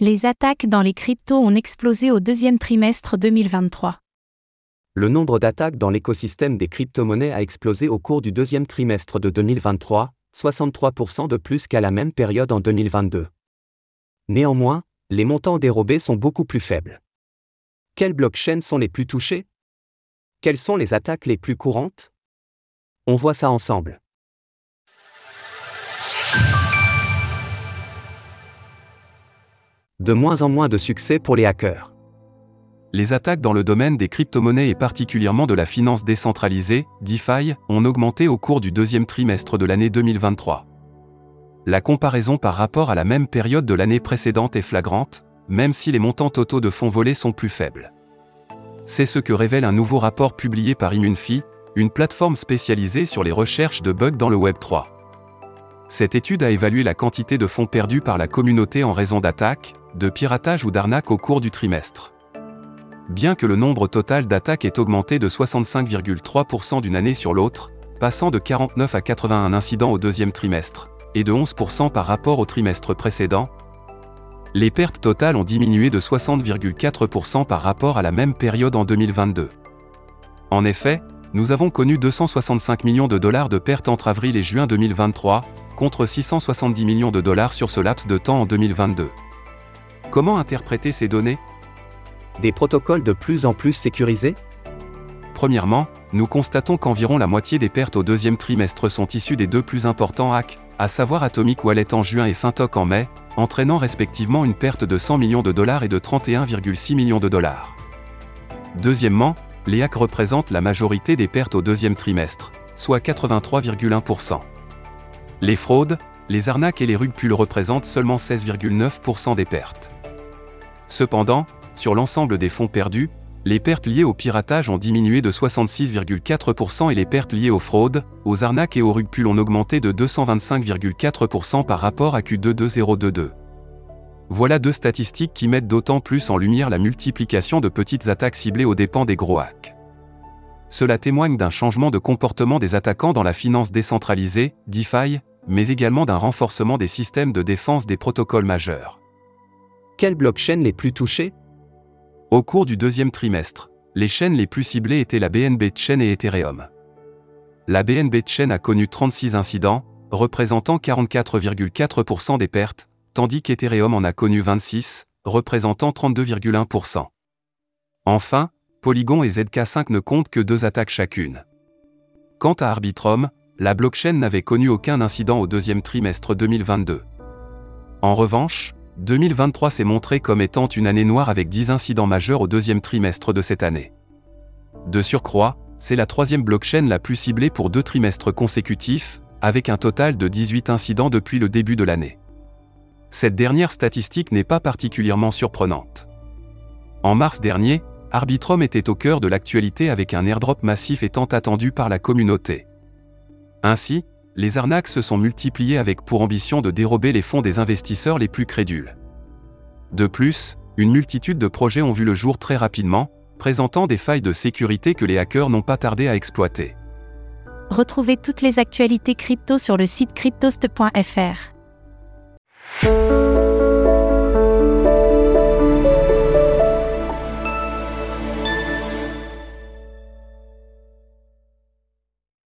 Les attaques dans les cryptos ont explosé au deuxième trimestre 2023. Le nombre d'attaques dans l'écosystème des crypto-monnaies a explosé au cours du deuxième trimestre de 2023, 63% de plus qu'à la même période en 2022. Néanmoins, les montants dérobés sont beaucoup plus faibles. Quelles blockchains sont les plus touchées? Quelles sont les attaques les plus courantes? On voit ça ensemble. De moins en moins de succès pour les hackers. Les attaques dans le domaine des crypto-monnaies et particulièrement de la finance décentralisée, DeFi, ont augmenté au cours du deuxième trimestre de l'année 2023. La comparaison par rapport à la même période de l'année précédente est flagrante, même si les montants totaux de fonds volés sont plus faibles. C'est ce que révèle un nouveau rapport publié par Immunfi, une plateforme spécialisée sur les recherches de bugs dans le Web 3. Cette étude a évalué la quantité de fonds perdus par la communauté en raison d'attaques, de piratage ou d'arnaque au cours du trimestre. Bien que le nombre total d'attaques ait augmenté de 65,3% d'une année sur l'autre, passant de 49 à 81 incidents au deuxième trimestre, et de 11% par rapport au trimestre précédent, les pertes totales ont diminué de 60,4% par rapport à la même période en 2022. En effet, nous avons connu 265 millions de dollars de pertes entre avril et juin 2023, contre 670 millions de dollars sur ce laps de temps en 2022. Comment interpréter ces données? Des protocoles de plus en plus sécurisés? Premièrement, nous constatons qu'environ la moitié des pertes au deuxième trimestre sont issues des deux plus importants hacks, à savoir Atomic Wallet en juin et Fintoc en mai, entraînant respectivement une perte de 100 millions de dollars et de 31,6 millions de dollars. Deuxièmement, les hacks représentent la majorité des pertes au deuxième trimestre, soit 83,1%. Les fraudes, les arnaques et les rug représentent seulement 16,9% des pertes. Cependant, sur l'ensemble des fonds perdus, les pertes liées au piratage ont diminué de 66,4% et les pertes liées aux fraudes, aux arnaques et aux rug ont augmenté de 225,4% par rapport à Q2 2022. Voilà deux statistiques qui mettent d'autant plus en lumière la multiplication de petites attaques ciblées aux dépens des gros hacks. Cela témoigne d'un changement de comportement des attaquants dans la finance décentralisée, DeFi, mais également d'un renforcement des systèmes de défense des protocoles majeurs. Quelles blockchains les plus touchées? Au cours du deuxième trimestre, les chaînes les plus ciblées étaient la BNB Chain et Ethereum. La BNB Chain a connu 36 incidents, représentant 44,4% des pertes, tandis qu'Ethereum en a connu 26, représentant 32,1%. Enfin, Polygon et ZK5 ne comptent que deux attaques chacune. Quant à Arbitrum, la blockchain n'avait connu aucun incident au deuxième trimestre 2022. En revanche, 2023 s'est montré comme étant une année noire avec 10 incidents majeurs au deuxième trimestre de cette année. De surcroît, c'est la troisième blockchain la plus ciblée pour deux trimestres consécutifs, avec un total de 18 incidents depuis le début de l'année. Cette dernière statistique n'est pas particulièrement surprenante. En mars dernier, Arbitrum était au cœur de l'actualité avec un airdrop massif étant attendu par la communauté. Ainsi, les arnaques se sont multipliées avec pour ambition de dérober les fonds des investisseurs les plus crédules. De plus, une multitude de projets ont vu le jour très rapidement, présentant des failles de sécurité que les hackers n'ont pas tardé à exploiter. Retrouvez toutes les actualités crypto sur le site cryptost.fr. oh